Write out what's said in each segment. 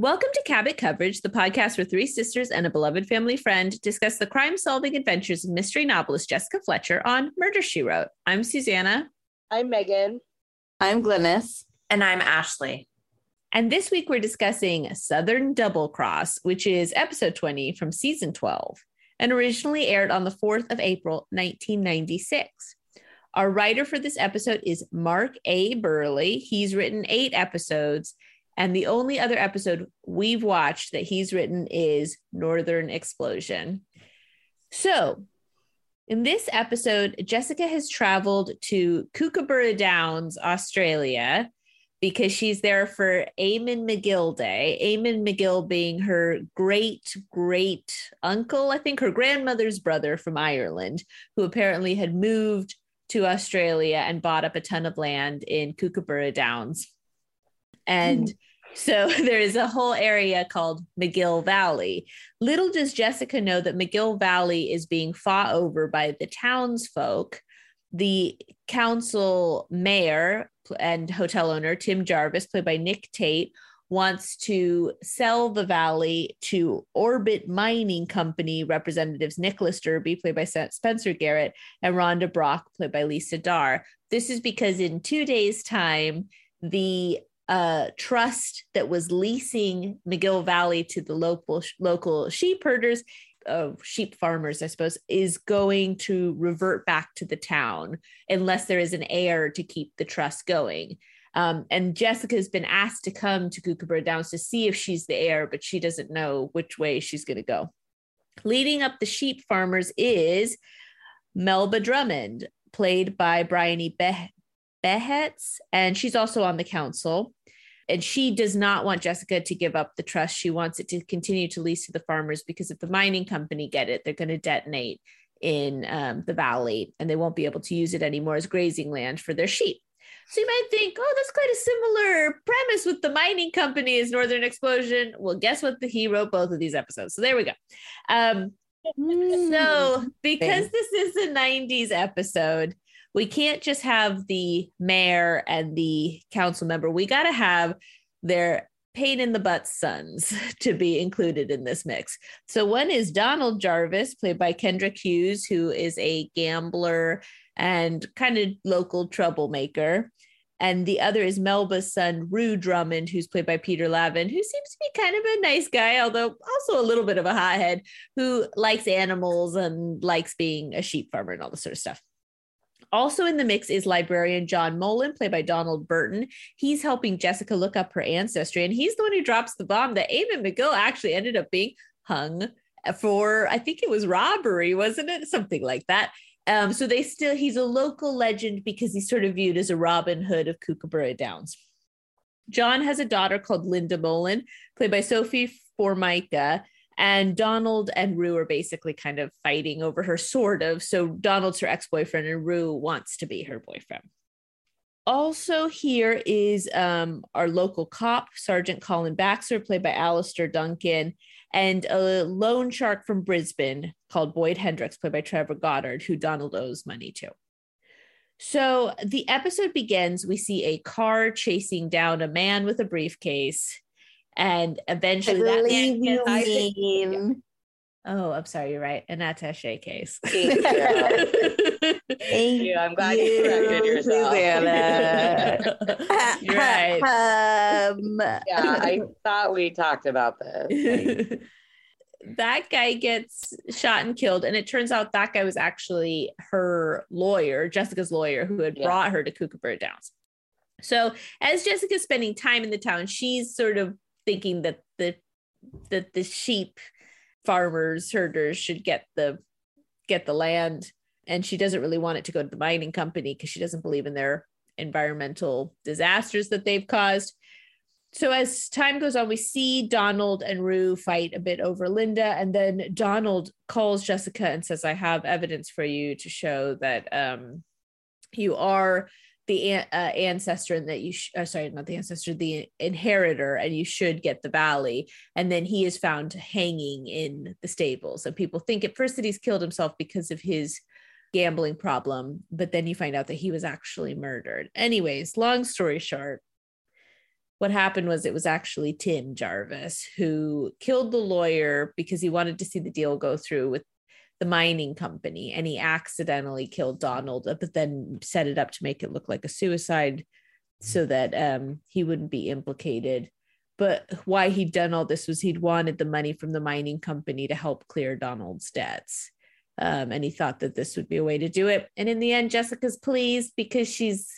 Welcome to Cabot Coverage, the podcast where three sisters and a beloved family friend discuss the crime solving adventures of mystery novelist Jessica Fletcher on Murder She Wrote. I'm Susanna. I'm Megan. I'm Glynis. And I'm Ashley. And this week we're discussing Southern Double Cross, which is episode 20 from season 12 and originally aired on the 4th of April, 1996. Our writer for this episode is Mark A. Burley. He's written eight episodes and the only other episode we've watched that he's written is Northern Explosion. So, in this episode, Jessica has traveled to Kookaburra Downs, Australia, because she's there for Eamon McGill Day. Eamon McGill being her great great uncle, I think her grandmother's brother from Ireland, who apparently had moved to Australia and bought up a ton of land in Kookaburra Downs. And mm-hmm so there is a whole area called McGill Valley. Little does Jessica know that McGill Valley is being fought over by the townsfolk. The council mayor and hotel owner, Tim Jarvis, played by Nick Tate, wants to sell the valley to Orbit Mining Company representatives Nicholas Derby, played by Spencer Garrett, and Rhonda Brock, played by Lisa Darr. This is because in two days' time, the uh, trust that was leasing McGill Valley to the local local sheep herders, uh, sheep farmers, I suppose, is going to revert back to the town unless there is an heir to keep the trust going. Um, and Jessica has been asked to come to Kookaburra Downs to see if she's the heir, but she doesn't know which way she's going to go. Leading up the sheep farmers is Melba Drummond, played by Bryony Be- Behets, and she's also on the council and she does not want Jessica to give up the trust. She wants it to continue to lease to the farmers because if the mining company get it, they're going to detonate in um, the valley and they won't be able to use it anymore as grazing land for their sheep. So you might think, oh, that's quite a similar premise with the mining company as Northern Explosion. Well, guess what? The, he wrote both of these episodes. So there we go. Um, so because this is a 90s episode, we can't just have the mayor and the council member. We got to have their pain in the butt sons to be included in this mix. So one is Donald Jarvis, played by Kendrick Hughes, who is a gambler and kind of local troublemaker. And the other is Melba's son, Rue Drummond, who's played by Peter Lavin, who seems to be kind of a nice guy, although also a little bit of a hothead, who likes animals and likes being a sheep farmer and all this sort of stuff. Also in the mix is librarian John Mullen, played by Donald Burton. He's helping Jessica look up her ancestry, and he's the one who drops the bomb that Eamon McGill actually ended up being hung for, I think it was robbery, wasn't it? Something like that. Um, so they still, he's a local legend because he's sort of viewed as a Robin Hood of Kookaburra Downs. John has a daughter called Linda Mullen, played by Sophie Formica, and Donald and Rue are basically kind of fighting over her, sort of. So Donald's her ex boyfriend, and Rue wants to be her boyfriend. Also, here is um, our local cop, Sergeant Colin Baxter, played by Alastair Duncan, and a loan shark from Brisbane called Boyd Hendricks, played by Trevor Goddard, who Donald owes money to. So the episode begins. We see a car chasing down a man with a briefcase and eventually that man you mean. Oh, I'm sorry, you're right. An attache case. Thank you. I'm glad you, you corrected yourself. you're right. Um, yeah, I thought we talked about this. that guy gets shot and killed, and it turns out that guy was actually her lawyer, Jessica's lawyer, who had yeah. brought her to Kookaburra Downs. So as Jessica's spending time in the town, she's sort of thinking that the that the sheep farmers herders should get the get the land. And she doesn't really want it to go to the mining company because she doesn't believe in their environmental disasters that they've caused. So as time goes on we see donald and rue fight a bit over linda. And then donald calls jessica and says i have evidence for you to show that um, you are the uh, ancestor and that you sh- uh, sorry not the ancestor the inheritor and you should get the valley. And then he is found hanging in the stables. And people think at first that he's killed himself because of his gambling problem but then you find out that he was actually murdered. Anyways long story short what happened was it was actually Tim Jarvis who killed the lawyer because he wanted to see the deal go through with the mining company and he accidentally killed Donald, but then set it up to make it look like a suicide so that um, he wouldn't be implicated. But why he'd done all this was he'd wanted the money from the mining company to help clear Donald's debts. Um, and he thought that this would be a way to do it. And in the end, Jessica's pleased because she's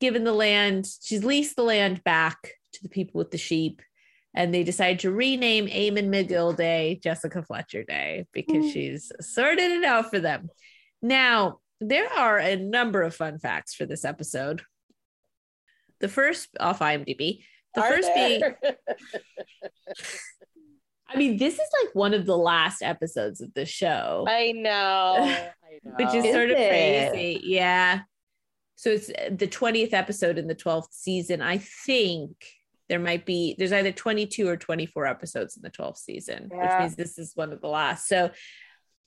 given the land, she's leased the land back to the people with the sheep and they decide to rename Eamon McGill Day Jessica Fletcher Day because mm. she's sorted it out for them. Now, there are a number of fun facts for this episode. The first off IMDb, the are first being I mean, this is like one of the last episodes of the show. I know. I know. Which is, is sort of it? crazy. Yeah. So it's the 20th episode in the 12th season. I think there might be there's either 22 or 24 episodes in the 12th season yeah. which means this is one of the last. So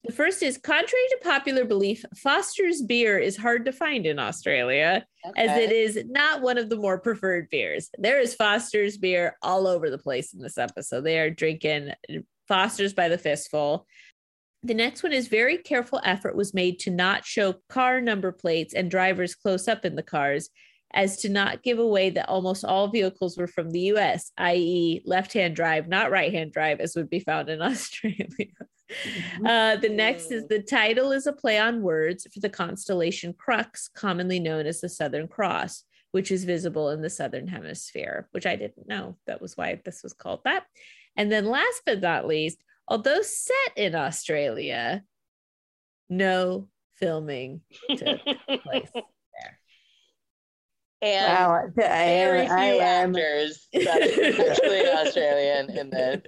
the first is contrary to popular belief foster's beer is hard to find in australia okay. as it is not one of the more preferred beers. There is foster's beer all over the place in this episode. They are drinking foster's by the fistful. The next one is very careful effort was made to not show car number plates and drivers close up in the cars as to not give away that almost all vehicles were from the US, i.e., left hand drive, not right hand drive, as would be found in Australia. Uh, the next is the title is a play on words for the constellation Crux, commonly known as the Southern Cross, which is visible in the Southern Hemisphere, which I didn't know. That was why this was called that. And then last but not least, although set in Australia, no filming took place and wow, very few I actors that are actually Australian in this.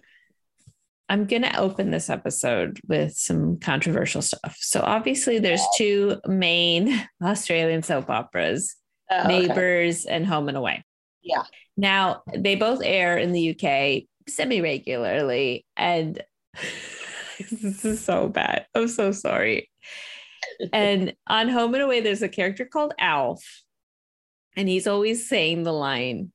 I'm going to open this episode with some controversial stuff. So, obviously, there's two main Australian soap operas oh, Neighbours okay. and Home and Away. Yeah. Now, they both air in the UK semi regularly. And this is so bad. I'm so sorry. and on Home and Away, there's a character called Alf and he's always saying the line,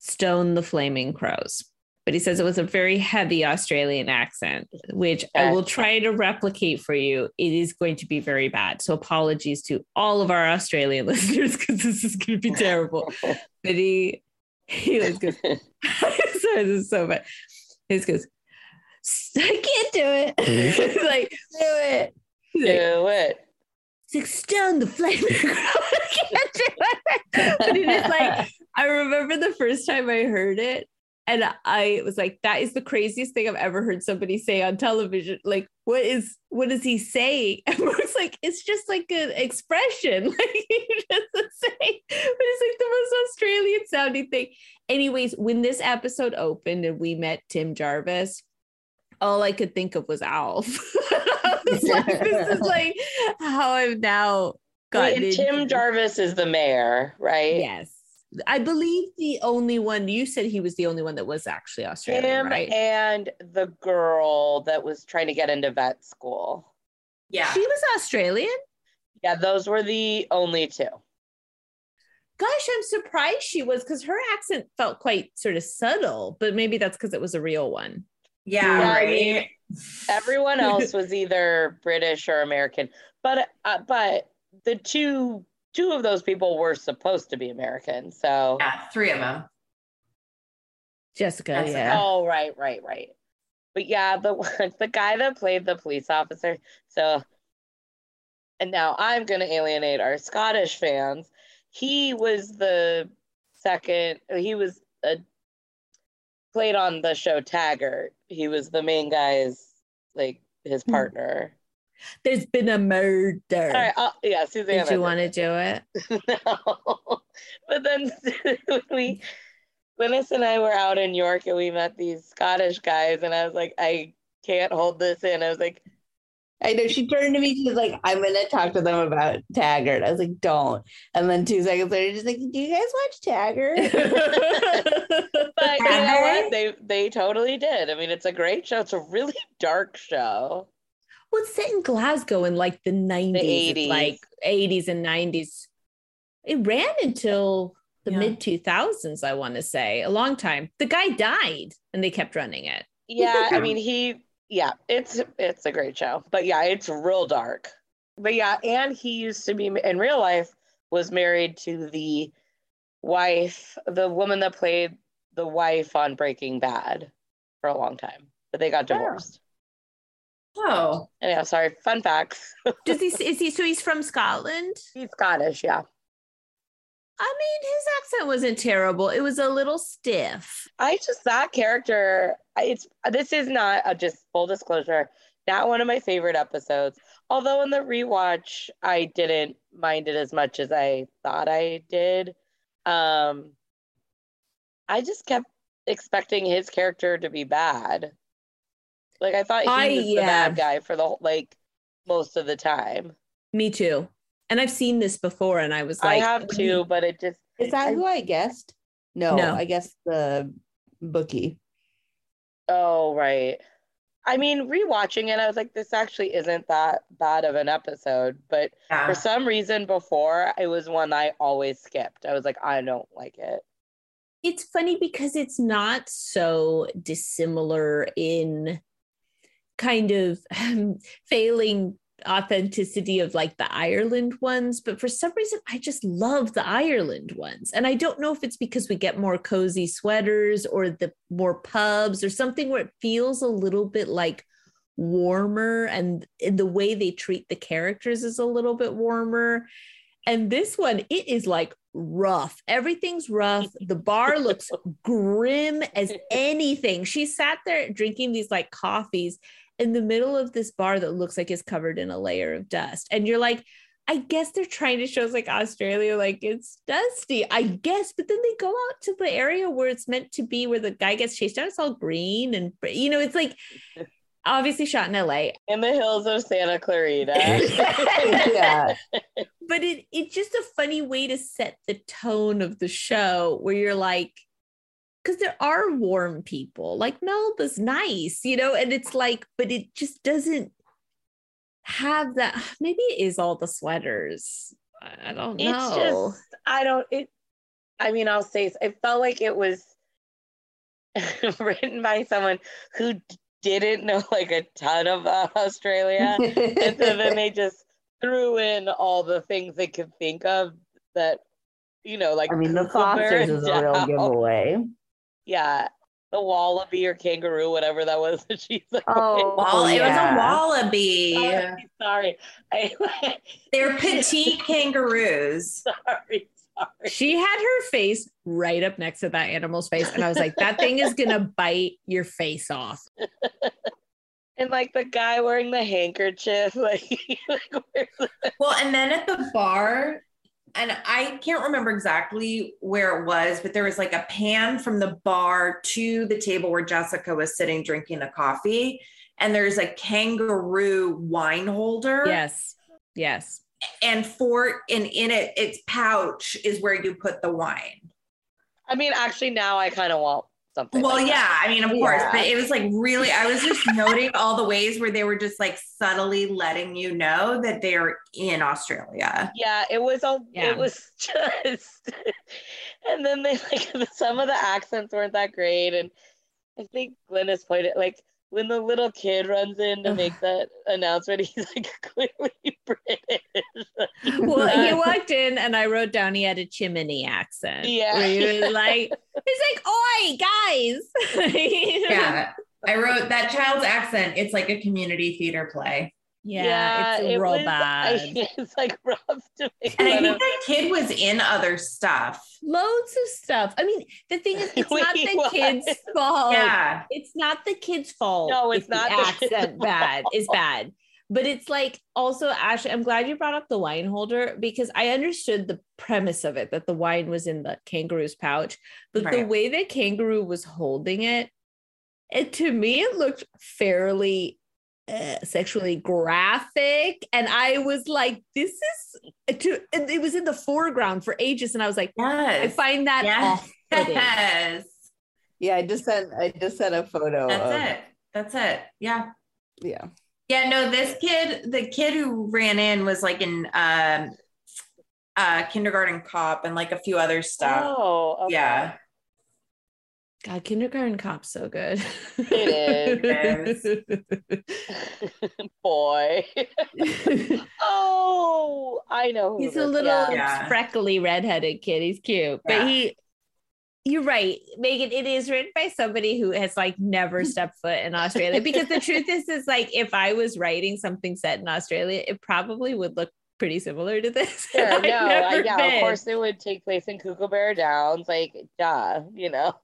stone the flaming crows. But he says it was a very heavy Australian accent, which I will try to replicate for you. It is going to be very bad. So apologies to all of our Australian listeners because this is going to be terrible. but he, he was good. Sorry, this is so bad. He goes, I can't do it. Mm-hmm. like, do it. do it like stone the flame but it is like I remember the first time I heard it and I was like, that is the craziest thing I've ever heard somebody say on television. Like, what is what does he say? And it's like, it's just like an expression. Like he doesn't say, but it's like the most Australian sounding thing. Anyways, when this episode opened and we met Tim Jarvis, all I could think of was Alf. this is like how I've now got. It. Tim Jarvis is the mayor, right? Yes. I believe the only one you said he was the only one that was actually Australian, Him right? And the girl that was trying to get into vet school. Yeah. She was Australian? Yeah, those were the only two. Gosh, I'm surprised she was because her accent felt quite sort of subtle, but maybe that's because it was a real one. Yeah, yeah right. I mean, everyone else was either British or American, but uh, but the two two of those people were supposed to be American. So yeah, three of them. Jessica, Jessica. yeah. Oh, right, right, right. But yeah, the the guy that played the police officer. So, and now I'm going to alienate our Scottish fans. He was the second. He was a played on the show Taggart. He was the main guy's like his hmm. partner. There's been a murder. All right, yeah, Susanna. Did you want to do it? no. But then when we, Glynis and I were out in York and we met these Scottish guys, and I was like, I can't hold this in. I was like, I know she turned to me. She's like, "I'm gonna talk to them about Taggart." I was like, "Don't." And then two seconds later, she's like, "Do you guys watch Taggart?" but you know what? They they totally did. I mean, it's a great show. It's a really dark show. Well, it's set in Glasgow in like the 90s, the 80s. like 80s and 90s. It ran until the Yeah. mid 2000s, I want to say, a long time. The guy died and they kept running it. Yeah, I mean he yeah, it's it's a great show. But yeah, it's real dark. But yeah, and he used to be in real life was married to the wife, the woman that played the wife on Breaking Bad for a long time. But they got divorced. Oh, Anyhow, sorry, fun facts. Does he is he so he's from Scotland? He's Scottish, yeah. I mean, his accent wasn't terrible. It was a little stiff. I just that character. It's this is not a just full disclosure. Not one of my favorite episodes. Although in the rewatch, I didn't mind it as much as I thought I did. Um, I just kept expecting his character to be bad. Like I thought he I- was the bad guy for the like most of the time. Me too. And I've seen this before and I was like I have too, but it just Is that I- who I guessed? No, No. I guess the bookie. Oh, right. I mean, rewatching it, I was like, this actually isn't that bad of an episode. But yeah. for some reason, before it was one I always skipped. I was like, I don't like it. it's funny because it's not so dissimilar in kind of um, failing authenticity of like the Ireland ones, but for some reason I just love the Ireland ones. And I don't know if it's because we get more cozy sweaters or the more pubs or something where it feels a little bit like warmer and the way they treat the characters is a little bit warmer. And this one, it is like rough. Everything's rough. The bar looks grim as anything. She sat there drinking these like coffees in the middle of this bar that looks like it's covered in a layer of dust. And you're like, I guess they're trying to show us like Australia, like it's dusty, I guess. But then they go out to the area where it's meant to be, where the guy gets chased down. It's all green and, you know, it's like obviously shot in LA. In the hills of Santa Clarita. yeah. but it it's just a funny way to set the tone of the show where you're like because there are warm people like melba's nice you know and it's like but it just doesn't have that maybe it is all the sweaters i I don't It's know just, I don't, it, I mean, I'll say, it felt like it was written by someone who didn't know like a ton about Australia. and so then they just threw in all the things they could think of that, you know, like I mean, the Kookaburra Fosters is a real giveaway. Yeah, the wallaby or kangaroo, whatever that was. that She's like, Oh, Wall- it was a wallaby. sorry, sorry, I, They're petite kangaroos. sorry, sorry. she had her face right up next to that animal's face and i was like that thing is gonna bite your face off And like the guy wearing the handkerchief, like, like Well, and then at the bar, and I can't remember exactly where it was, but there was like a pan from the bar to the table where Jessica was sitting drinking a coffee. And there's a kangaroo wine holder. yes yes And for and in it, its pouch is where you put the wine. I mean, actually, now I kind of want something. Well, like yeah. I mean, of course, but it was like really, I was just noting all the ways where they were just like subtly letting you know that they're in Australia. Yeah, it was all. Yeah. It was just, and then they like some of the accents weren't that great, and I think Glynis pointed like when the little kid runs in to make that announcement, he's like clearly British. well, he Uh, walked in and I wrote down he had a chimney accent. Yeah. Where he was like, he's like, oi, guys. Yeah. I wrote that child's accent. It's like a community theater play. Yeah, it's it real was- bad. I, it's like rough to make And I think of. that kid was in other stuff. Loads of stuff. I mean, the thing is, it's not the was. kid's fault. Yeah. It's not the kid's fault. No, it's not The the kid's accent bad is bad. But it's like also, Ashley, I'm glad you brought up the wine holder because I understood the premise of it that the wine was in the kangaroo's pouch. But the way the kangaroo was holding it, it to me, it looked fairly uh, sexually graphic. And I was like, this is, to, and it was in the foreground for ages. And I was like, I find that Yes. off-putting. Yes. Yeah, I just sent I just sent a photo That's of it. That's it. Yeah. yeah. Yeah, no, this kid, the kid who ran in was like in um uh, Kindergarten Cop and like a few other stuff. Oh, okay. Yeah. God, kindergarten cop's so good. It Boy. oh, I know. who He's a little yeah. Yeah. freckly redheaded kid. He's cute. But he you're right, Megan. It is written by somebody who has like never stepped foot in Australia. Because the truth is, is like if I was writing something set in Australia, it probably would look pretty similar to this. Sure, no, I, yeah, been. of course it would take place in Kookaburra Downs, like, duh, you know.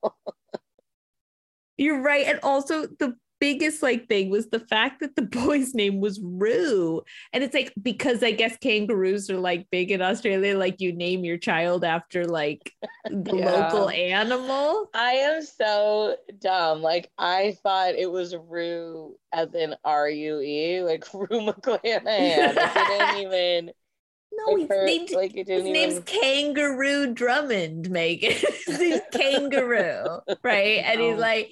You're right. And also the biggest like thing was the fact that the boy's name was Roo. And it's like because I guess kangaroos are like big in Australia, like you name your child after like the Yeah. local animal. I am so dumb. Like, I thought it was Rue as in R U E, like Rue McClanahan. I didn't even. No, like, he's her- named like, his didn't name's even. Kangaroo Drummond, Megan. his name's Kangaroo, right? And he's Oh. like,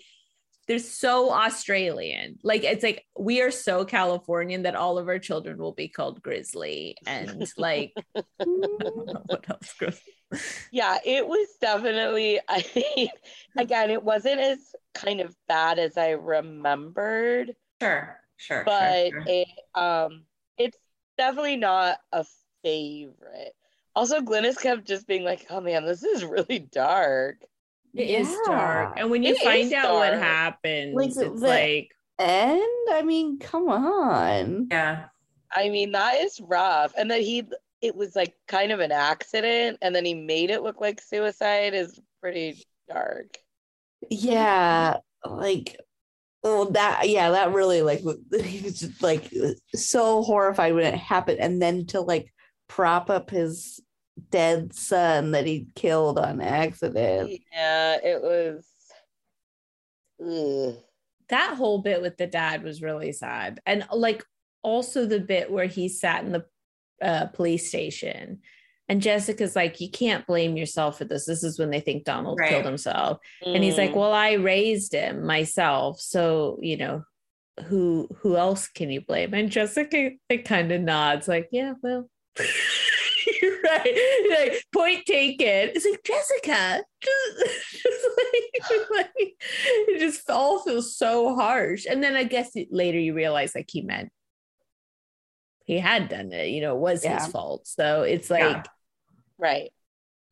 they're so Australian. Like it's like we are so Californian that all of our children will be called Grizzly and like I don't know what else. Gross. Yeah, it was definitely, I think, again, it wasn't as kind of bad as I remembered. Sure. Sure. but sure, sure. it um it's definitely not a favorite. Also, Glynis kept just being like, "Oh man, this is really dark." It is Yeah. dark. And when you It find is out what dark. happens, Like, it's the- like And I mean, come on. yeah. I mean, that is rough. And that he, it was like kind of an accident, and then he made it look like suicide is pretty dark. Yeah, like oh that yeah, that really like he was just like so horrified when it happened and then to like prop up his dead son that he killed on accident. Yeah, it was. Ugh. that whole bit with the dad was really sad. And like also the bit where he sat in the uh, police station and Jessica's like, you can't blame yourself for this. This is when they think Donald Right. killed himself. And he's like, Mm. well, I raised him myself. So, you know, who who else can you blame? And Jessica it kind of nods, like, yeah, well, you're right. Like, point taken. It's like Jessica, just, just like, like, it just all feels so harsh. And then I guess later you realize like he meant he had done it, you know, it was Yeah. his fault. So it's like Yeah. right.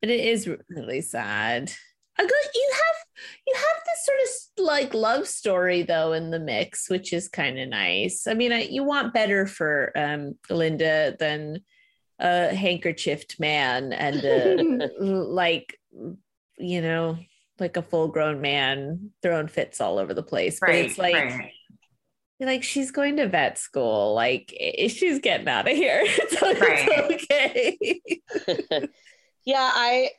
but it is really sad. I go, you have you have this sort of like love story though in the mix, which is kind of nice. I mean, I, you want better for um, Linda than a handkerchiefed man and uh, like you know like a full grown man throwing fits all over the place. But Right. it's like right. like she's going to vet school, like she's getting out of here. so Right. it's okay. yeah, I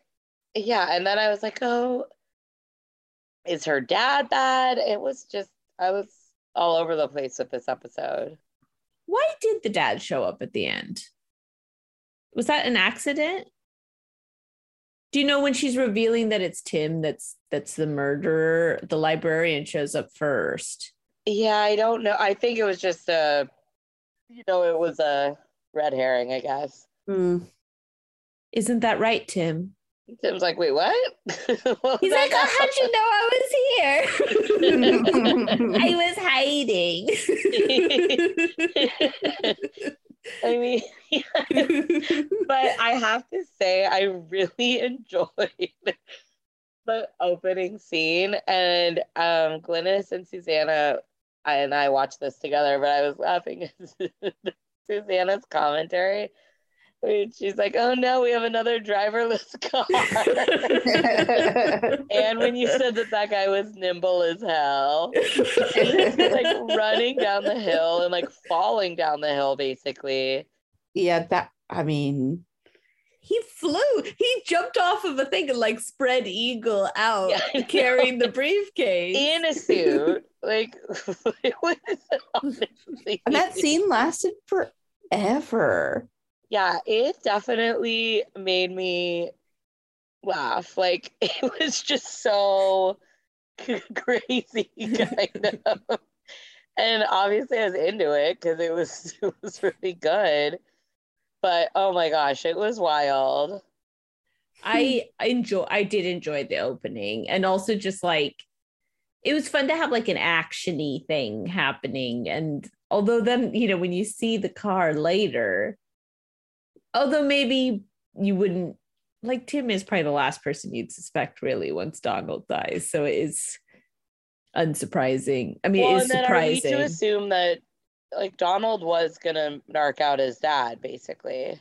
yeah, and then I was like, "Oh, is her dad bad?" It was just I was all over the place with this episode. Why did the dad show up at the end? Was that an accident? Do you know when she's revealing that it's Tim that's that's the murderer, the librarian shows up first. Yeah, I don't know. I think it was just a you know, it was a red herring, I guess. Hmm. Isn't that right, Tim? Tim's like, "Wait, what?" What He's like, "Oh, how'd you know I was here? I was hiding." I mean, but I have to say, I really enjoyed the opening scene, and um, Glynis and Susanna I, and I watched this together, but I was laughing at Susanna's commentary. She's like, "Oh no, we have another driverless car." and when you said that that guy was nimble as hell, like running down the hill and like falling down the hill, basically. yeah, that I mean, he flew. He jumped off of a thing and like spread eagle out, Yeah, carrying the briefcase. in a suit. Like it was and that scene lasted forever. Yeah, it definitely made me laugh. Like it was just so crazy, kind of. And obviously, I was into it because it was it was really good. But oh my gosh, it was wild. I enjoy I did enjoy the opening and also just like it was fun to have like an actiony thing happening and although then you know when you see the car later although maybe you wouldn't like Tim is probably the last person you'd suspect really once Donald dies so it is unsurprising I mean well, it is and then are we surprising to assume that like Donald was gonna narc out his dad, basically.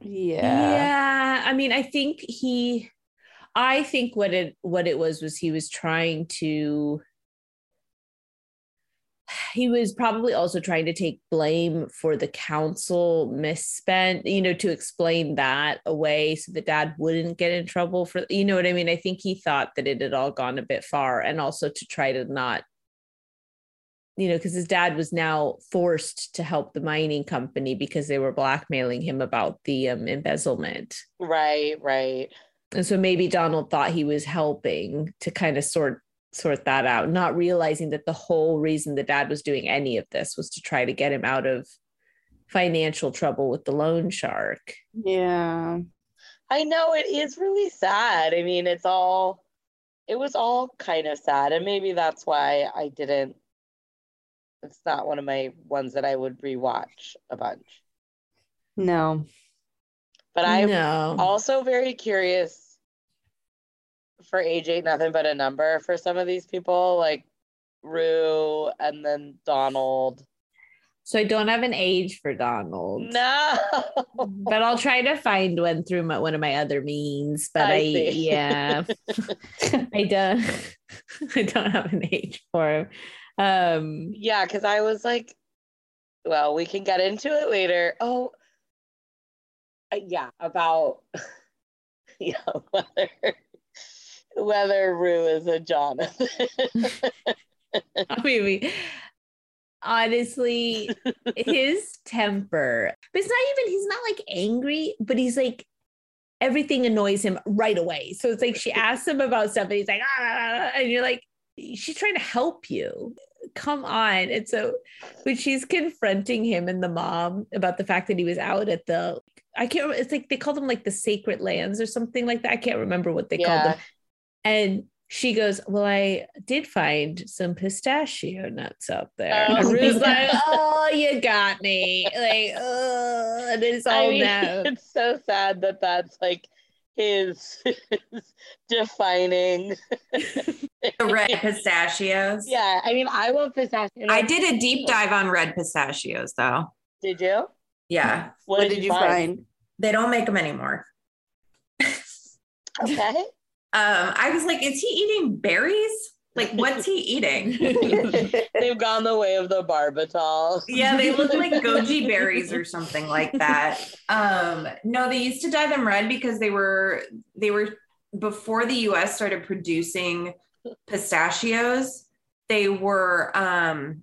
Yeah. yeah i mean i think he i think what it what it was was he was trying to he was probably also trying to take blame for the council misspent you know to explain that away so the dad wouldn't get in trouble for you know what i mean i think he thought that it had all gone a bit far and also to try to not you know, because his dad was now forced to help the mining company because they were blackmailing him about the um, embezzlement. Right, right. And so maybe Donald thought he was helping to kind of sort sort that out, not realizing that the whole reason the dad was doing any of this was to try to get him out of financial trouble with the loan shark. Yeah. I know it is really sad. I mean, it's all it was all kind of sad, and maybe that's why I didn't it's not one of my ones that I would rewatch a bunch. No. But I'm no. also very curious for age ain't nothing but a number for some of these people, like Rue and then Donald. So I don't have an age for Donald. No. But I'll try to find one through my, one of my other means. But I I, yeah, I don't. I don't have an age for him. Um, Yeah, because I was like, well, we can get into it later. Oh, uh, yeah, about yeah, whether whether Rue is a Jonathan. I mean, honestly, his temper, but it's not even, he's not like angry, but he's like, everything annoys him right away. So it's like she asks him about stuff and he's like, ah, and you're like, she's trying to help you. Come on. And so when she's confronting him and the mom about the fact that he was out at the, I can't remember, it's like they call them like the sacred lands or something like that. I can't remember what they called Yeah. them. And she goes, Well, I did find some pistachio nuts out there. Oh. And Rue's like, Oh, you got me. Like, oh, and it's all I mean, now. it's so sad that that's like his, his defining. The red pistachios. Yeah, I mean, I love pistachios. I did a deep dive on red pistachios though. Did you? Yeah. What, did you find? They don't make them anymore. Okay. Um, I was like, is he eating berries? Like, what's he eating? They've gone the way of the barbital. Yeah, they look like goji berries or something like that. Um, no, they used to dye them red because they were they were before the US started producing pistachios, they were um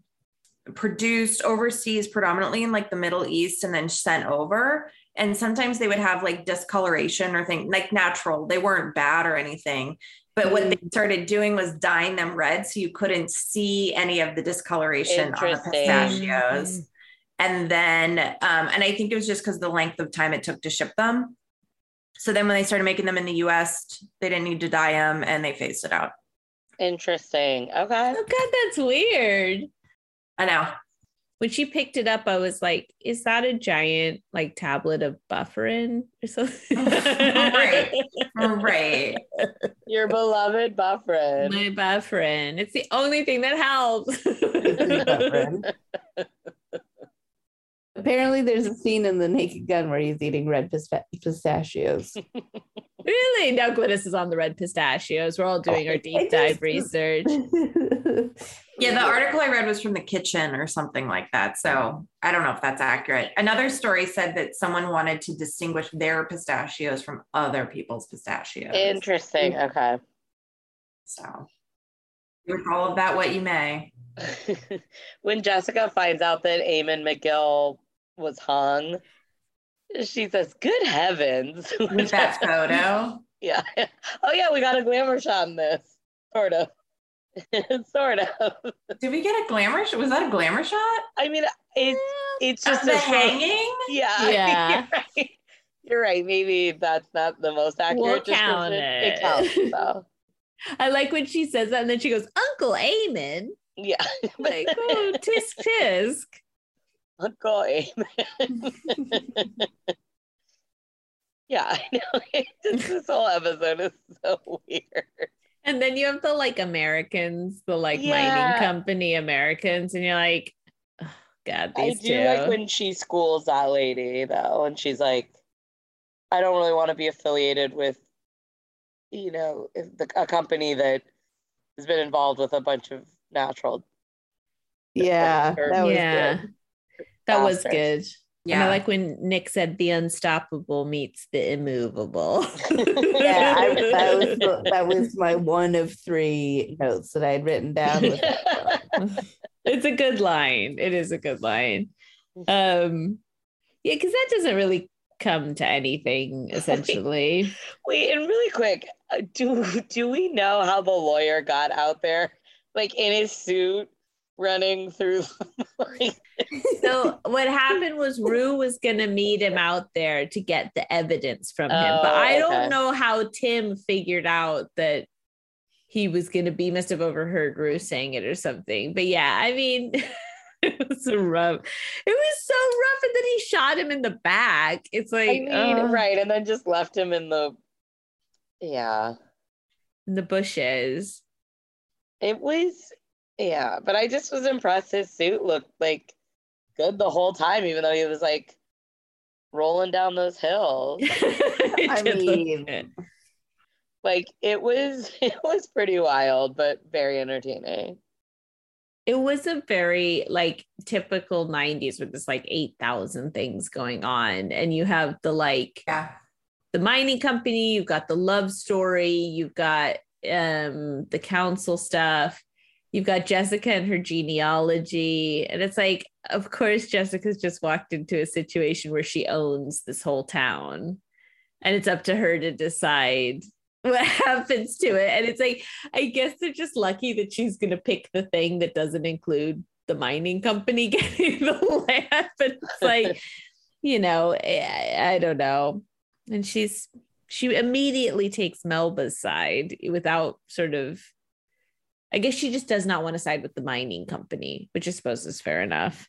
produced overseas predominantly in like the Middle East and then sent over. And sometimes they would have like discoloration or thing like natural. They weren't bad or anything. But what they started doing was dyeing them red so you couldn't see any of the discoloration on the Interesting. pistachios. And then, um, and I think it was just because the length of time it took to ship them. So then when they started making them in the US, they didn't need to dye them and they phased it out. Interesting. Okay. Oh God, that's weird. I know. When she picked it up, I was like, "Is that a giant like tablet of bufferin or something?" Right. Right. Your beloved Bufferin. My bufferin. It's the only thing that helps. Bufferin. Apparently, there's a scene in The Naked Gun where he's eating red pista- pistachios. really, now Glynis is on the red pistachios. We're all doing our deep just- dive research. Yeah, the article I read was from the kitchen or something like that. So I don't know if that's accurate. Another story said that someone wanted to distinguish their pistachios from other people's pistachios. Interesting. Okay. so, with all of that, what you may. when Jessica finds out that Eamon McGill was hung, she says, "Good heavens!" With that photo, yeah. Oh yeah, we got a glamour shot in this. Sort of. sort of. did we get a glamour? sh- Was that a glamour shot? I mean, it's it's Just just the a hanging? Yeah. Yeah. You're right. You're right. Maybe that's not the most accurate We'll count description. it. counts, though. I like when she says that, and then she goes, Uncle Eamon. Yeah. Like, oh, tisk tisk. Uncle Amen. yeah, I know. Just this whole episode is so weird. And then you have the like Americans, the like Yeah. mining company Americans, and you're like, oh, God, these I do two. like when she schools that lady though, and she's like, I don't really want to be affiliated with, you know, if the, a company that has been involved with a bunch of natural. Yeah, that was yeah, good. that was Bastards. good. And Yeah. I like when Nick said the unstoppable meets the immovable. Yeah, I, that was that was my one of three notes that I had written down. With that. it's a good line. It is a good line. Um, yeah, because that doesn't really come to anything essentially. Wait, and really quick, uh, do do we know how the lawyer got out there, like in his suit, running through? so what happened was Rue was gonna meet him out there to get the evidence from him, but Oh, I okay. don't know how Tim figured out that he was gonna be. Must have overheard Rue saying it or something. But yeah, I mean. It was a rough. It was so rough, and then he shot him in the back. It's like I mean, uh, right, and then just left him in the. Yeah, in the bushes. it was. Yeah, but I just was impressed. His suit looked like good the whole time, even though he was like rolling down those hills. I mean- like it was, it was pretty wild, but very entertaining. It was a very like typical 90s with this like 8,000 things going on. And you have the like yeah. the mining company, you've got the love story, you've got um the council stuff, you've got Jessica and her genealogy. And it's like, of course, Jessica's just walked into a situation where she owns this whole town. And it's up to her to decide what happens to it. And it's like, I guess they're just lucky that she's going to pick the thing that doesn't include the mining company getting the land. But it's like, you know, I, I don't know. And she's, she immediately takes Melba's side without sort of, I guess she just does not want to side with the mining company, which I suppose is fair enough.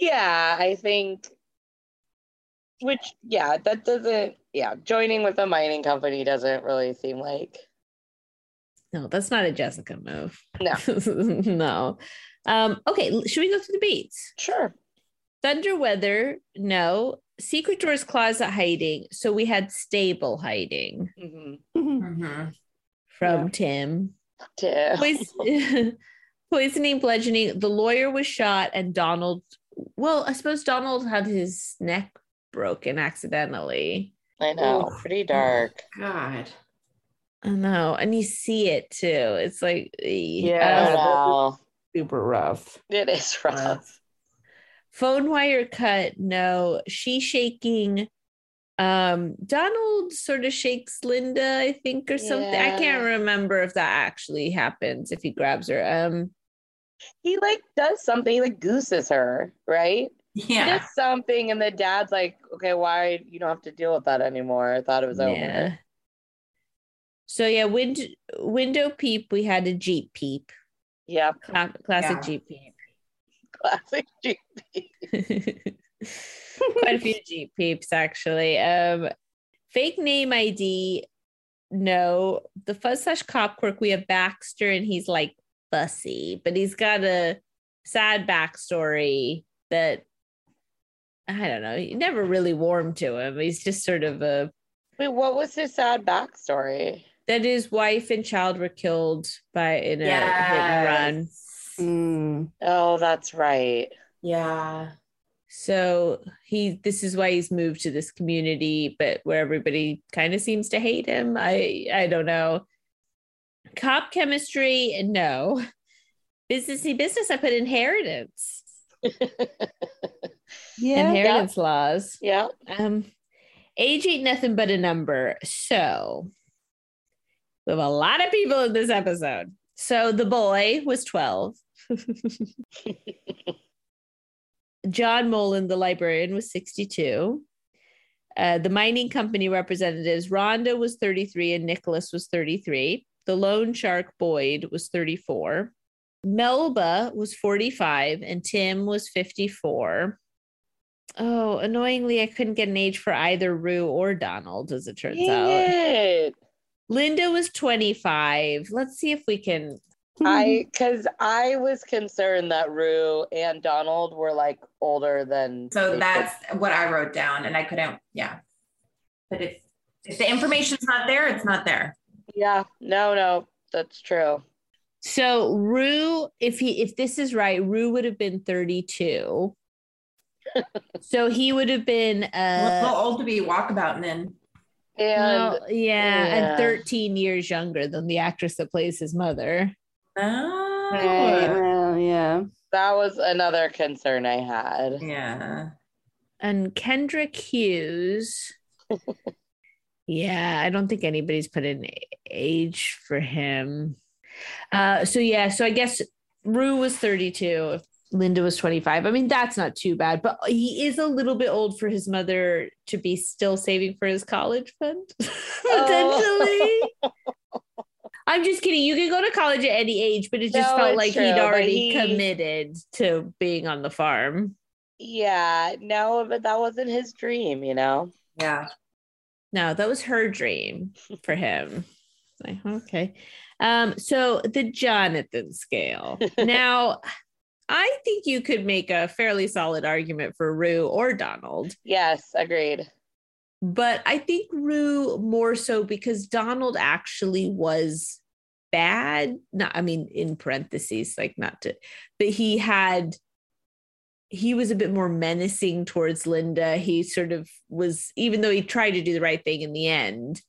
Yeah, I think. Which, yeah, that doesn't. Yeah, joining with a mining company doesn't really seem like. No, that's not a Jessica move. No. no. Um, okay, should we go through the beats? Sure. Thunder weather, no. Secret doors closet hiding. So we had stable hiding hmm Mhm. from Yeah. Tim. Yeah. Pois- poisoning, bludgeoning. The lawyer was shot, and Donald. Well, I suppose Donald had his neck broken accidentally. I know. Pretty dark. God. I know, and you see it too. It's like, eh. Yeah. I Uh. Super rough. It is rough. phone wire cut. No, she shaking. Um, Donald sort of shakes Linda, I think, or something. I can't remember if that actually happens if he grabs her. Um, He like does something, he like gooses her, right? He Yeah. does something, and the dad's like, okay, why you don't have to deal with that anymore? I thought it was over. yeah. So yeah, wind, window peep. We had a Jeep peep, yeah Cla- classic Yeah. Jeep peep. Classic GP. Quite a few Jeep peeps actually. Um, fake name ID. No, the fuzz slash cop quirk. We have Baxter, and he's like fussy, but he's got a sad backstory that I don't know. You never really warmed to him. He's just sort of a Wait, what was his sad backstory? that his wife and child were killed by in a hit and run. Mm. Oh, that's right. Yeah. So he this is why he's moved to this community, but where everybody kind of seems to hate him. I I don't know. Cop chemistry, no. Businessy business, I put inheritance. Yeah. inheritance laws. Yeah. Um age ain't nothing but a number. So we have a lot of people in this episode. So the boy was 12. John Mullen, the librarian, was 62. Uh, the mining company representatives, Rhonda was 33 and Nicholas was 33. The loan shark, Boyd, was 34. Melba was 45 and Tim was 54. Oh, annoyingly, I couldn't get an age for either Rue or Donald, as it turns Dang out. it. Linda was 25. Let's see if we can. I because I was concerned that Rue and Donald were like older than So they that's what I wrote down, and I couldn't. Yeah, but if if the information's not there, it's not there. yeah no no that's true So Rue, if he if this is right, Rue would have been 32. So he would have been a little uh old to be walkabouting in. and well, yeah, yeah. and 13 years younger than the actress that plays his mother. Oh, Right, well, yeah. that was another concern I had yeah. And Kendrick Hughes. yeah, I don't think anybody's put an age for him. Uh, so yeah, so I guess Rue was 32. Linda was 25. I mean, that's not too bad, but he is a little bit old for his mother to be still saving for his college fund, potentially. I'm just kidding. You can go to college at any age, but it just No, felt like true, he'd already he- committed to being on the farm. yeah no but that wasn't his dream you know Yeah. No, that was her dream for him. Like, okay. Um, so the Jonathan scale. now, I think you could make a fairly solid argument for Rue or Donald, yes agreed but I think Rue more so because Donald actually was bad. Not, I mean, in parentheses, like not to, but he had he was a bit more menacing towards Linda. He sort of was, even though he tried to do the right thing in the end,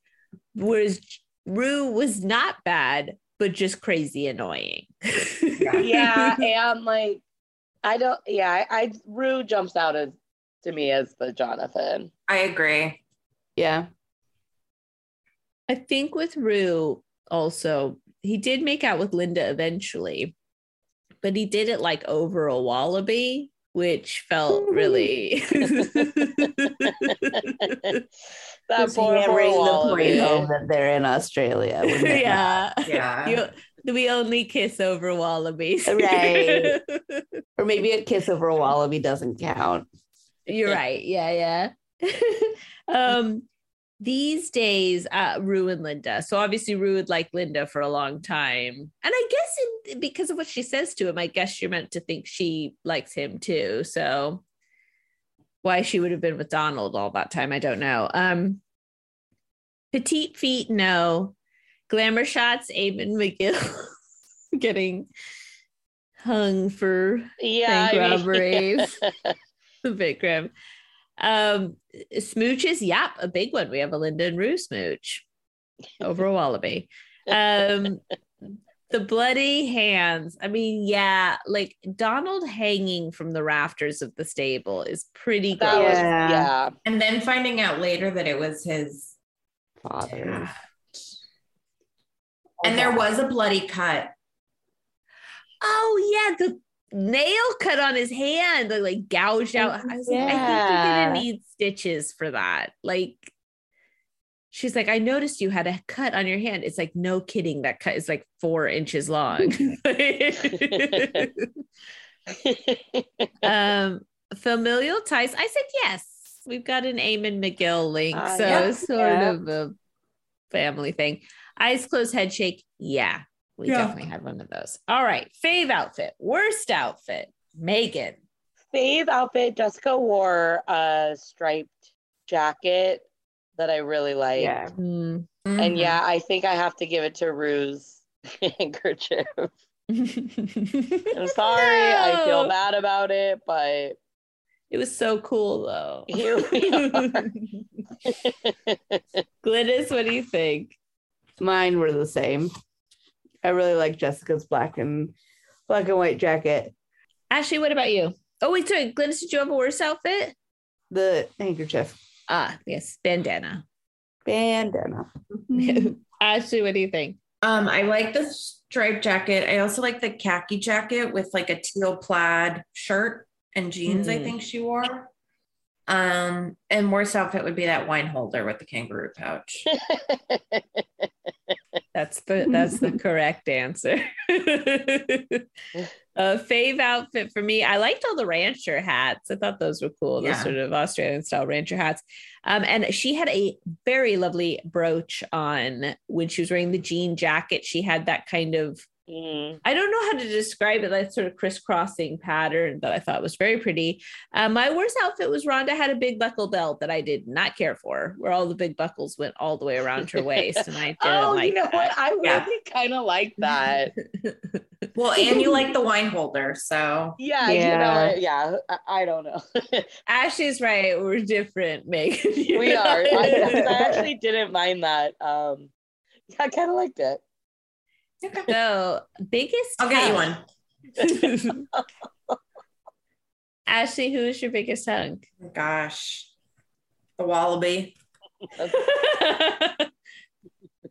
whereas Rue was not bad, but just crazy annoying. yeah yeah, and like I don't yeah I, I Rue jumps out as to me as the Jonathan I agree. Yeah. I think with Rue also, he did make out with Linda eventually, but he did it like over a wallaby, which felt really. that Because poor, can't poor bring the Wallaby. point home that they're in Australia. yeah. Yeah. You, we only kiss over wallabies. Right. Or maybe a kiss over a wallaby doesn't count. You're right. Yeah, yeah. um, these days, uh, Rue and Linda. So obviously, Rue would like Linda for a long time, and I guess in, because of what she says to him, I guess you're meant to think she likes him too. So why she would have been with Donald all that time, I don't know. Um, petite feet, no. Glamour shots, Eamon McGill getting hung for Yeah, bank I mean, robberies. a bit grim. Um, smooches, yep, a big one. We have a Linda and Rue smooch over a wallaby. Um, the bloody hands. I mean, yeah, like Donald hanging from the rafters of the stable is pretty that gross. was Yeah. yeah. And then finding out later that it was his. Father. Oh, and there was a bloody cut. Oh yeah, the nail cut on his hand, like, like gouged out. I was like, I think you're gonna need stitches for that. Like, she's like, I noticed you had a cut on your hand. It's like, no kidding, that cut is like four inches long. um, familial ties. I said yes. We've got an Eamon McGill link, Uh, so yeah. sort Yeah. of a family thing. Eyes closed, head shake. Yeah, we Yeah. definitely had one of those. All right, fave outfit, worst outfit, Megan. Fave outfit. Jessica wore a striped jacket that I really like. Yeah. Hmm. And yeah, I think I have to give it to Rue's handkerchief. I'm sorry. I feel bad about it, but It was so cool though. Here we are. Glynis, what do you think? Mine were the same. I really like Jessica's black and black and white jacket. Ashley, what about you? Oh, wait, sorry. Glynis, did you have a worse outfit? The handkerchief. Ah, yes, bandana. Bandana. Ashley, what do you think? Um, I like the striped jacket. I also like the khaki jacket with like a teal plaid shirt. and jeans, I Hmm. think she wore. Um, and worst outfit would be that wine holder with the kangaroo pouch. That's the that's the correct answer. A fave outfit for me. I liked all the rancher hats. I thought those were cool. Those Yeah. sort of Australian style rancher hats. Um, and she had a very lovely brooch on when she was wearing the jean jacket. She had that kind of Mm. I don't know how to describe it, that sort of crisscrossing pattern that I thought was very pretty. Uh, my worst outfit was Rhonda had a big buckle belt that I did not care for, where all the big buckles went all the way around her waist. And I didn't Oh, like you know that. what? I really kind of like that. Well, and you like the wine holder, so Yeah, you Yeah. know, yeah. I, I don't know. Ashley's right. We're different, Megan. We know? are. I, 'cause I actually didn't mind that. Um, yeah, I kind of liked it. So biggest. I'll get you one. Ashley, who is your biggest hunk? Oh, Gosh, the wallaby.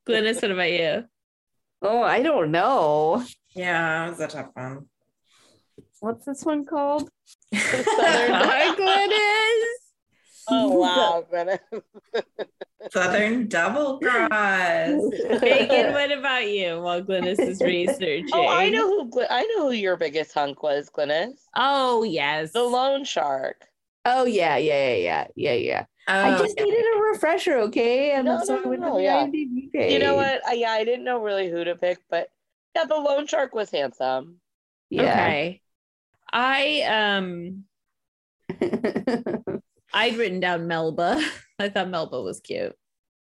Glynis, what about you? Oh, I don't know. Yeah, it was a tough one. What's this one called? Southern- Hi, Glynis. Oh wow, Glynis. Southern double cross. Megan, what about you while Glynis is researching? Oh, I know who. I know who your biggest hunk was, Glynis. Oh, yes. The loan shark. Oh yeah, yeah, yeah, yeah, yeah, yeah. I Oh, just needed a refresher, okay? And No, so no, I no, the yeah. IMDb page. You know what? I, yeah, I didn't know really who to pick, but yeah, the loan shark was handsome. Yeah. Okay. I um I'd written down Melba. I thought Melba was cute.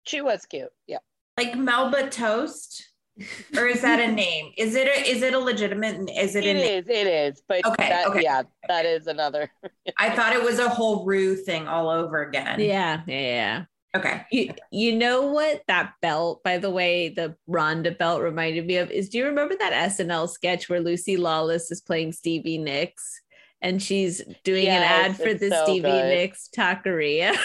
She was cute. Yeah. like Melba Toast, or is that a name? Is it a, is it a legitimate? Is it It a name? is. It is. But Okay, that, okay. yeah, that is another. I thought it was a whole Rue thing all over again. Yeah, yeah, yeah. Okay. You you know what that belt, by the way, the Rhonda belt reminded me of is do you remember that SNL sketch where Lucy Lawless is playing Stevie Nicks and she's doing Yes, an ad for this the so Stevie good. Nicks taqueria?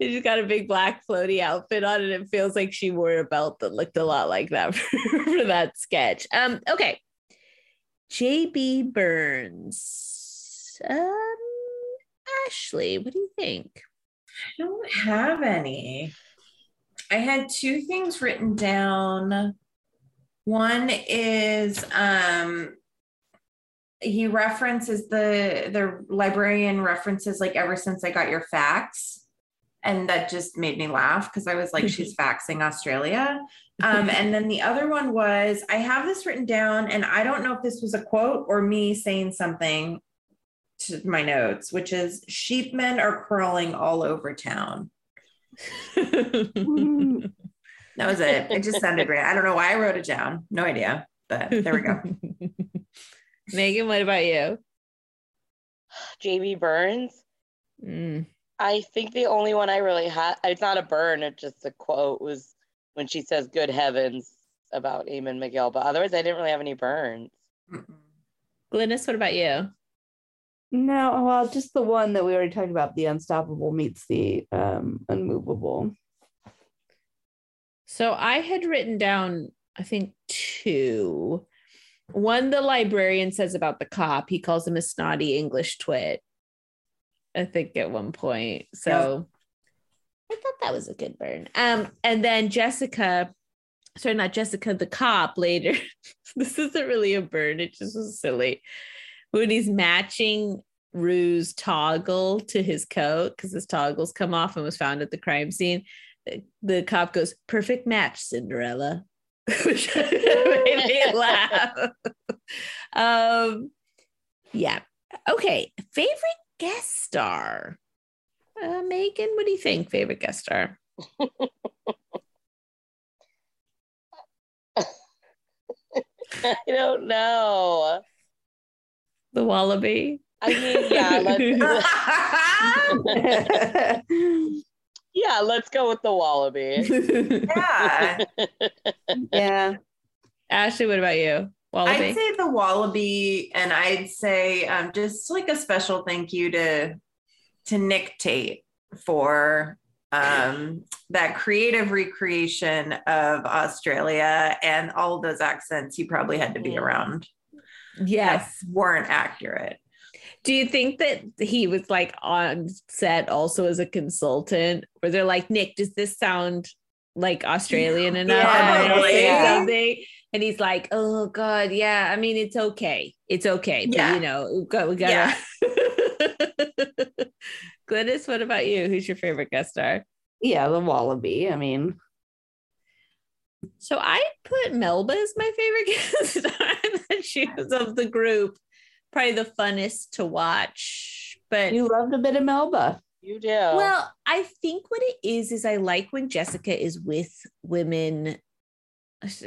She's got a big black floaty outfit on, and it feels like she wore a belt that looked a lot like that for, for that sketch. Um, okay. JB Burns. Um, Ashley, what do you think? I don't have any. I had two things written down. One is um he references the the librarian references like ever since I got your fax. And that just made me laugh because I was like, she's faxing Australia. Um, and then the other one was I have this written down, and I don't know if this was a quote or me saying something to my notes, which is sheepmen are crawling all over town. That was it. It just sounded great. I don't know why I wrote it down. No idea, but there we go. Megan, what about you? JB Burns. Mm. I think the only one I really had, it's not a burn, it's just a quote, was when she says, Good heavens, about Eamon McGill. But otherwise, I didn't really have any burns. Mm-mm. Glynis, what about you? No, well, just the one that we already talked about. The unstoppable meets the um, unmovable. So I had written down, I think, two. One, the librarian says about the cop. He calls him a snotty English twit. I think at one point. So I thought that was a good burn. Um, and then Jessica, sorry, not Jessica, the cop later. this isn't really a burn, it just was silly. When he's matching Rue's toggle to his coat, because his toggles come off and was found at the crime scene. The, the cop goes, perfect match, Cinderella. Which made me laugh. um, yeah. Okay. Favorite guest star. Uh, Megan, what do you think? Favorite guest star? I don't know. The Wallaby. I mean, yeah, let's, yeah, let's go with the wallaby. yeah. yeah. Ashley, what about you? Wallaby. I'd say the wallaby, and I'd say um, just like a special thank you to to Nick Tate for um, that creative recreation of Australia and all of those accents he probably had to be around. Yes. that weren't accurate. Do you think that he was like on set also as a consultant where they're like, Nick, does this sound like Australian enough? Yeah, And yeah. something. And he's like, oh God, yeah. I mean, it's okay. It's okay. But Yeah. you know, we got we gotta Glynis, what about you? Who's your favorite guest star? Yeah, the wallaby. I mean, So I put Melba as my favorite guest star. that she was of the group. Probably the funnest to watch. But you loved a bit of Melba. You do. Well, I think what it is is I like when Jessica is with women.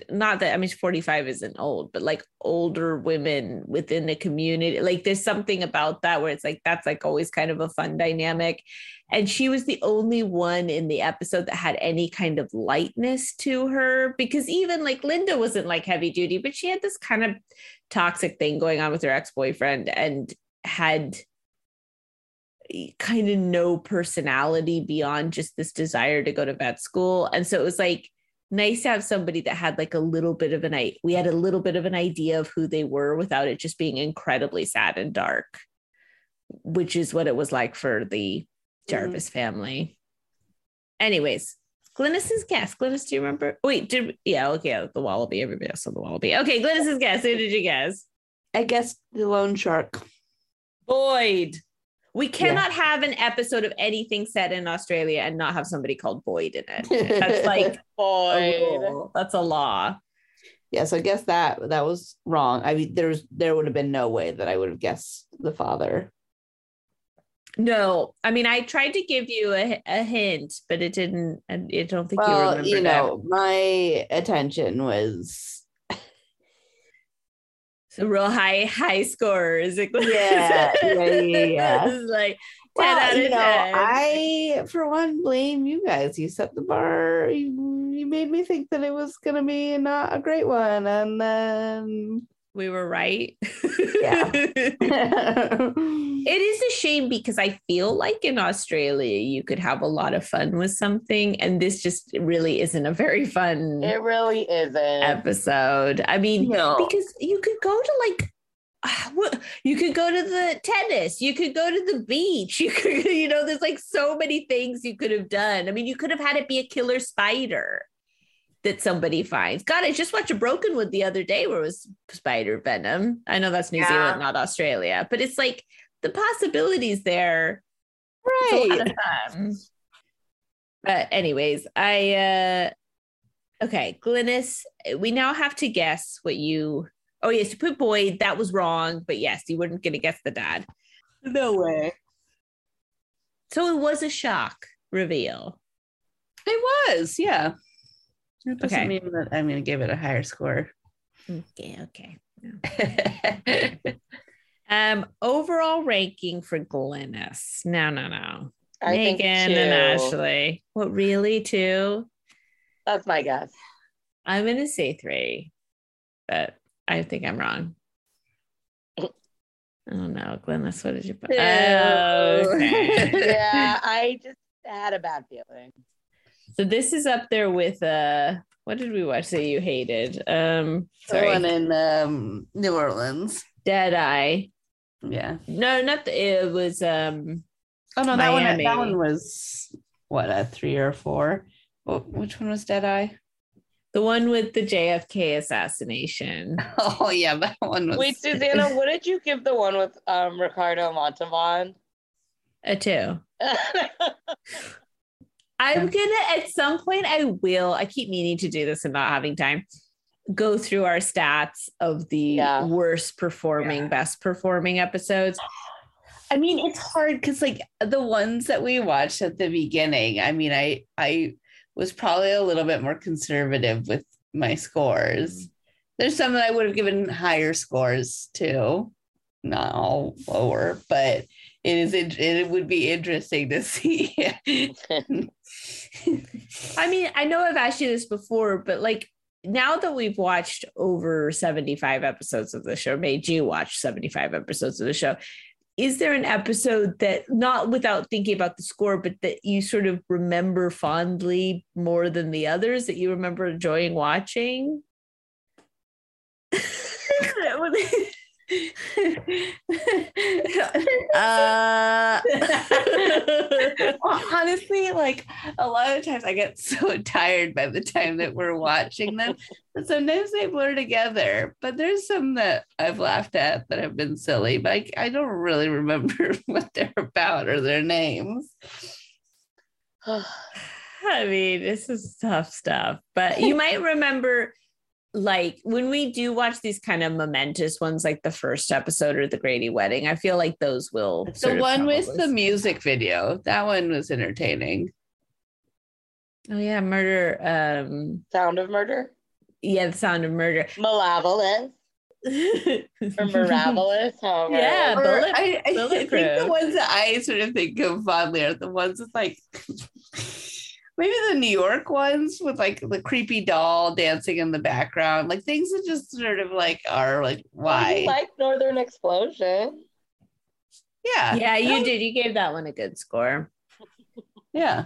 Not that I mean, 45 isn't old, but like older women within the community. Like there's something about that where it's like that's like always kind of a fun dynamic. And she was the only one in the episode that had any kind of lightness to her because even like Linda wasn't like heavy duty, but she had this kind of toxic thing going on with her ex boyfriend and had kind of no personality beyond just this desire to go to vet school. And so it was like nice to have somebody that had like a little bit of an i we had a little bit of an idea of who they were without it just being incredibly sad and dark, which is what it was like for the mm-hmm. Jarvis family. Anyways, Glynis's guess. Glynis, do you remember? Wait, did yeah, okay, the wallaby. Everybody else on the wallaby. Okay, Glynis's guess. Who did you guess? I guess the loan shark. Boyd. We cannot have an episode of anything set in Australia and not have somebody called Boyd in it. That's like Boyd. That's a law. yeah, so I guess that that was wrong. I mean, there's there would have been no way that I would have guessed the father. No, I mean I tried to give you a, a hint, but it didn't. and I don't think you Well, remember. you know, my attention was so real high high scores. Yeah, yeah, yeah, yeah. it like ten well, out of you know, 10. I for one blame you guys. You set the bar. You, you made me think that it was gonna be not a great one, and then we were right. Yeah. It is a shame because I feel like in Australia you could have a lot of fun with something, and this just really isn't a very fun It really isn't. episode. I mean, No. because you could go to like. what- You could go to the tennis. You could go to the beach. You could, you know, there's like so many things you could have done. I mean, you could have had it be a killer spider that somebody finds. God, I just watched a Brokenwood the other day where it was spider venom. I know that's New Yeah. Zealand, not Australia, but it's like the possibilities there. It's a lot right. of fun. But anyways, I uh okay, Glynis, we now have to guess what you oh yes, you put Boyd, that was wrong, but yes, you weren't gonna guess the dad. No way. So it was a shock reveal. It was, yeah. It doesn't Okay. mean that I'm gonna give it a higher score. Okay, okay. Um, overall ranking for Glynis. No, no, no. I think Megan two. and Ashley. What really two? That's my guess. I'm gonna say three, but I think I'm wrong. Oh no, Glynis, what did you put? Two. Oh, okay. yeah, I just had a bad feeling. So this is up there with uh what did we watch that you hated? Um The one in um, New Orleans. Dead Eye. Yeah. No, not the, it was um Oh no, that one that one was what a three or four. Which one was Dead Eye? the one with the JFK assassination. Oh yeah, that one was. Wait, Susanna, what did you give the one with um Ricardo Montalban? A two. I'm gonna at some point I will. I keep meaning to do this and not having time. Go through our stats of the Yeah. worst performing, Yeah. best performing episodes. I mean, it's hard because like the ones that we watched at the beginning. I mean, I I was probably a little bit more conservative with my scores. Mm-hmm. There's some that I would have given higher scores to, not all lower, but it is it, it would be interesting to see. I mean, I know I've asked you this before, but like now that we've watched over 75 episodes of the show, made you watch 75 episodes of the show, is there an episode that not without thinking about the score, but that you sort of remember fondly more than the others that you remember enjoying watching? uh, honestly, like a lot of times I get so tired by the time that we're watching them. But sometimes they blur together. But there's some that I've laughed at that have been silly, but I, I don't really remember what they're about or their names. I mean, this is tough stuff, but you might remember like when we do watch these kind of momentous ones, like the first episode or the Grady wedding, I feel like those will. The one with the music video, that one was entertaining. Oh yeah, murder. Um, Sound of Murder? yeah, the sound of murder. Malevolence or Miraculous? however. Yeah, Or bullet- I, I think the ones that I sort of think of fondly are the ones with like maybe the New York ones with like the creepy doll dancing in the background, like things that just sort of like are like you why? like Northern Explosion? yeah, yeah, you did. You gave that one a good score. yeah.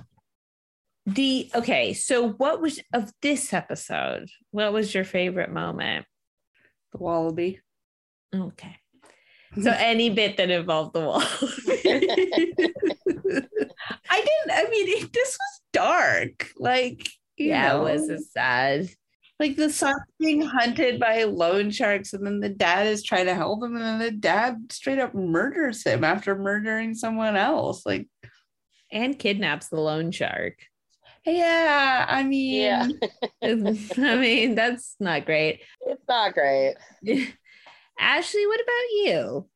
The okay, so what was of this episode? What was your favorite moment? The wallaby. Okay. So any bit that involved the wall. I didn't. I mean, it, this was dark. Like, you yeah, know, it was a sad. like the son being hunted by loan sharks, and then the dad is trying to help him, and then the dad straight up murders him after murdering someone else. Like, And kidnaps the loan shark. yeah, I mean, Yeah, I mean, that's not great. it's not great. Ashley, what about you?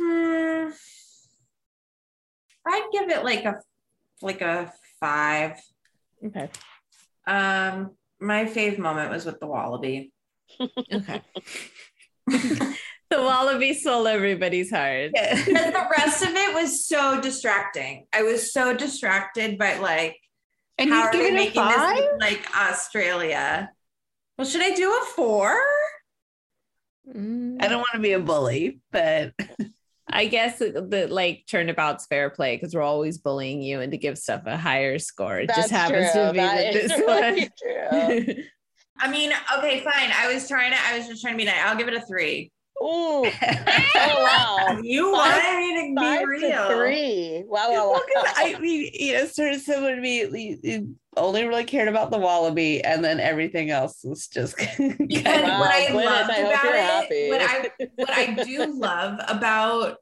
Hmm. I'd give it like a like a five. Okay. Um, my fave moment was with the wallaby. Okay. the wallaby stole everybody's heart. Because the rest of it was so distracting. I was so distracted by like and how are they making five. this like Australia? Well, should I do a four? Mm, I don't want to be a bully, but I guess the, the like turnabout's fair play because we're always bullying you and to give stuff a higher score. It just happens true. to be That with this really true. one. I mean, okay, fine. I was trying to. I was just trying to be nice. I'll give it a three. Ooh, oh wow. You Five- wanted me to Five be to real. three. Wow, wow, wow. Well, 'cause I mean, you know, sort of similar to me you- you only really cared about the wallaby, and then everything else was just Because Wow, what I Gwyneth, loved I about it, happy. what I what I do love about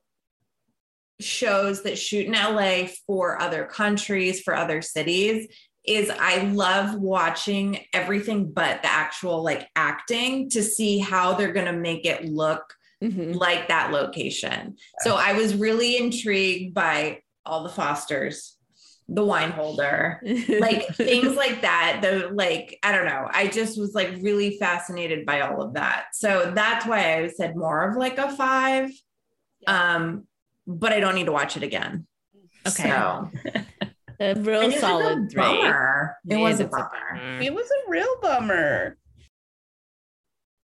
shows that shoot in LA for other countries, for other cities, is I love watching everything but the actual like acting to see how they're gonna make it look Mhm. like that location. So I was really intrigued by all the Fosters, the wine holder, like things like that the like i don't know i just was like really fascinated by all of that so that's why i said more of like a five um but i don't need to watch it again Okay. so a real And a solid three. bummer. it Yeah, was a it's a bummer bummer. it was a real bummer.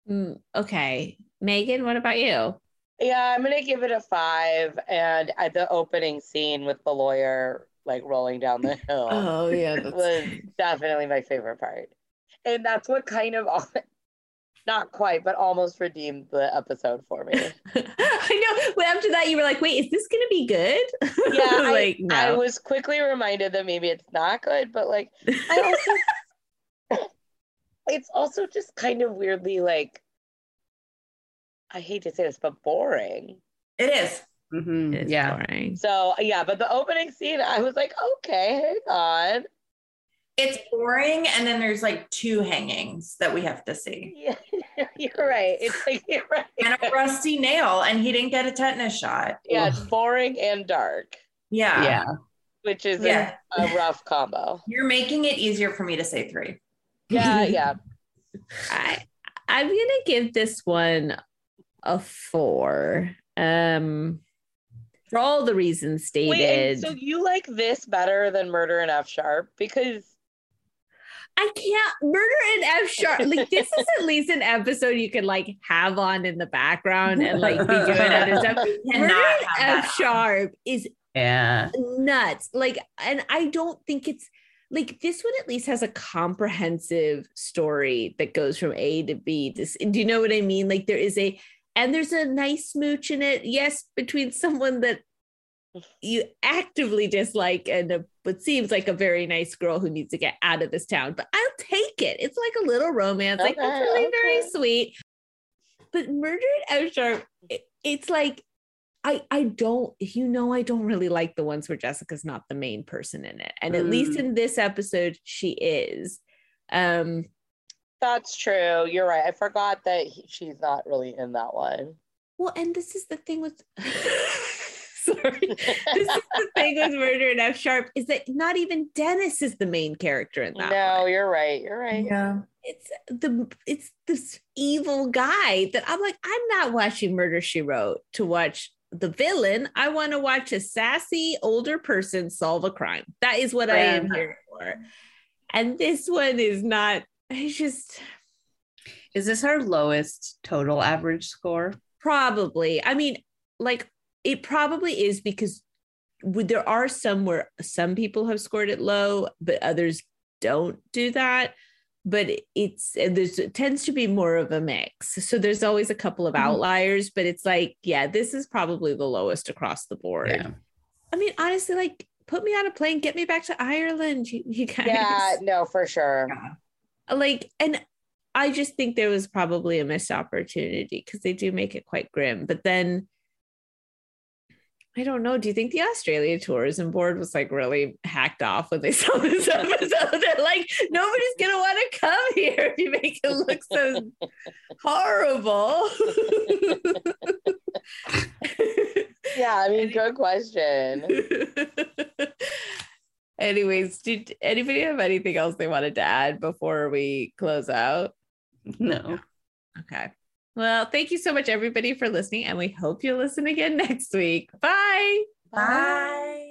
Mm, okay. Megan, what about you? Yeah, I'm gonna give it a five. And at the opening scene with the lawyer like rolling down the hill Oh yeah, was definitely my favorite part. And that's what kind of al- not quite, but almost redeemed the episode for me. I know. Well, after that, you were like, "Wait, is this gonna be good?" Yeah, I, like no. I was quickly reminded that maybe it's not good, but like I also it's also just kind of weirdly like I hate to say this, but boring. it is Mhm, It's Yeah. boring. So yeah, but the opening scene, I was like, okay, hang on. It's boring and then there's like two hangings that we have to see Yeah, you're right. It's like you're right. and a rusty nail and he didn't get a tetanus shot Yeah, it's boring and dark, yeah Yeah. which is Yeah. a, a rough combo. you're making it easier for me to say three Yeah, yeah. I I'm gonna give this one a four. Um, for all the reasons stated. Wait, so you like this better than Murder in F Sharp because I can't murder an F sharp. Like this is at least an episode you could like have on in the background and like be doing other stuff. Murder in F sharp is Yeah. nuts. Like, and I don't think it's like this one at least has a comprehensive story that goes from A to B. This, do you know what I mean? Like, there is a and there's a nice smooch in it. Yes, between someone that you actively dislike and a, what seems like a very nice girl who needs to get out of this town. But I'll take it. It's like a little romance. like Okay, it's really okay. very sweet. But Murder at Sharp, it- it's like I I don't you know I don't really like the ones where Jessica's not the main person in it. And at least Mm. in this episode she is. Um That's true. You're right. I forgot that he, she's not really in that one. well and this is the thing with sorry. This is the thing with Murder in F Sharp is that not even Dennis is the main character in that. no, one. you're right. You're right. Yeah. It's the it's this evil guy that I'm like, I'm not watching Murder She Wrote to watch the villain. I want to watch a sassy older person solve a crime. That is what I am here for. And this one is not, it's just Is this our lowest total average score? probably, I mean, like it probably is because would- there are some where some people have scored it low, but others don't do that. But it's and there's it tends to be more of a mix. So there's always a couple of Mhm. outliers, but it's like, yeah, this is probably the lowest across the board. Yeah. I mean, honestly, like put me on a plane, get me back to Ireland, you, you guys. Yeah, no, for sure. like and i just think there was probably a missed opportunity because they do make it quite grim but then i don't know do you think the australia tourism board was like really hacked off when they saw this episode they're like nobody's gonna want to come here if you make it look so horrible Yeah, I mean, good question. anyways did anybody have anything else they wanted to add before we close out No. Okay. Well, thank you so much, everybody, for listening, and we hope you'll listen again next week. Bye. Bye.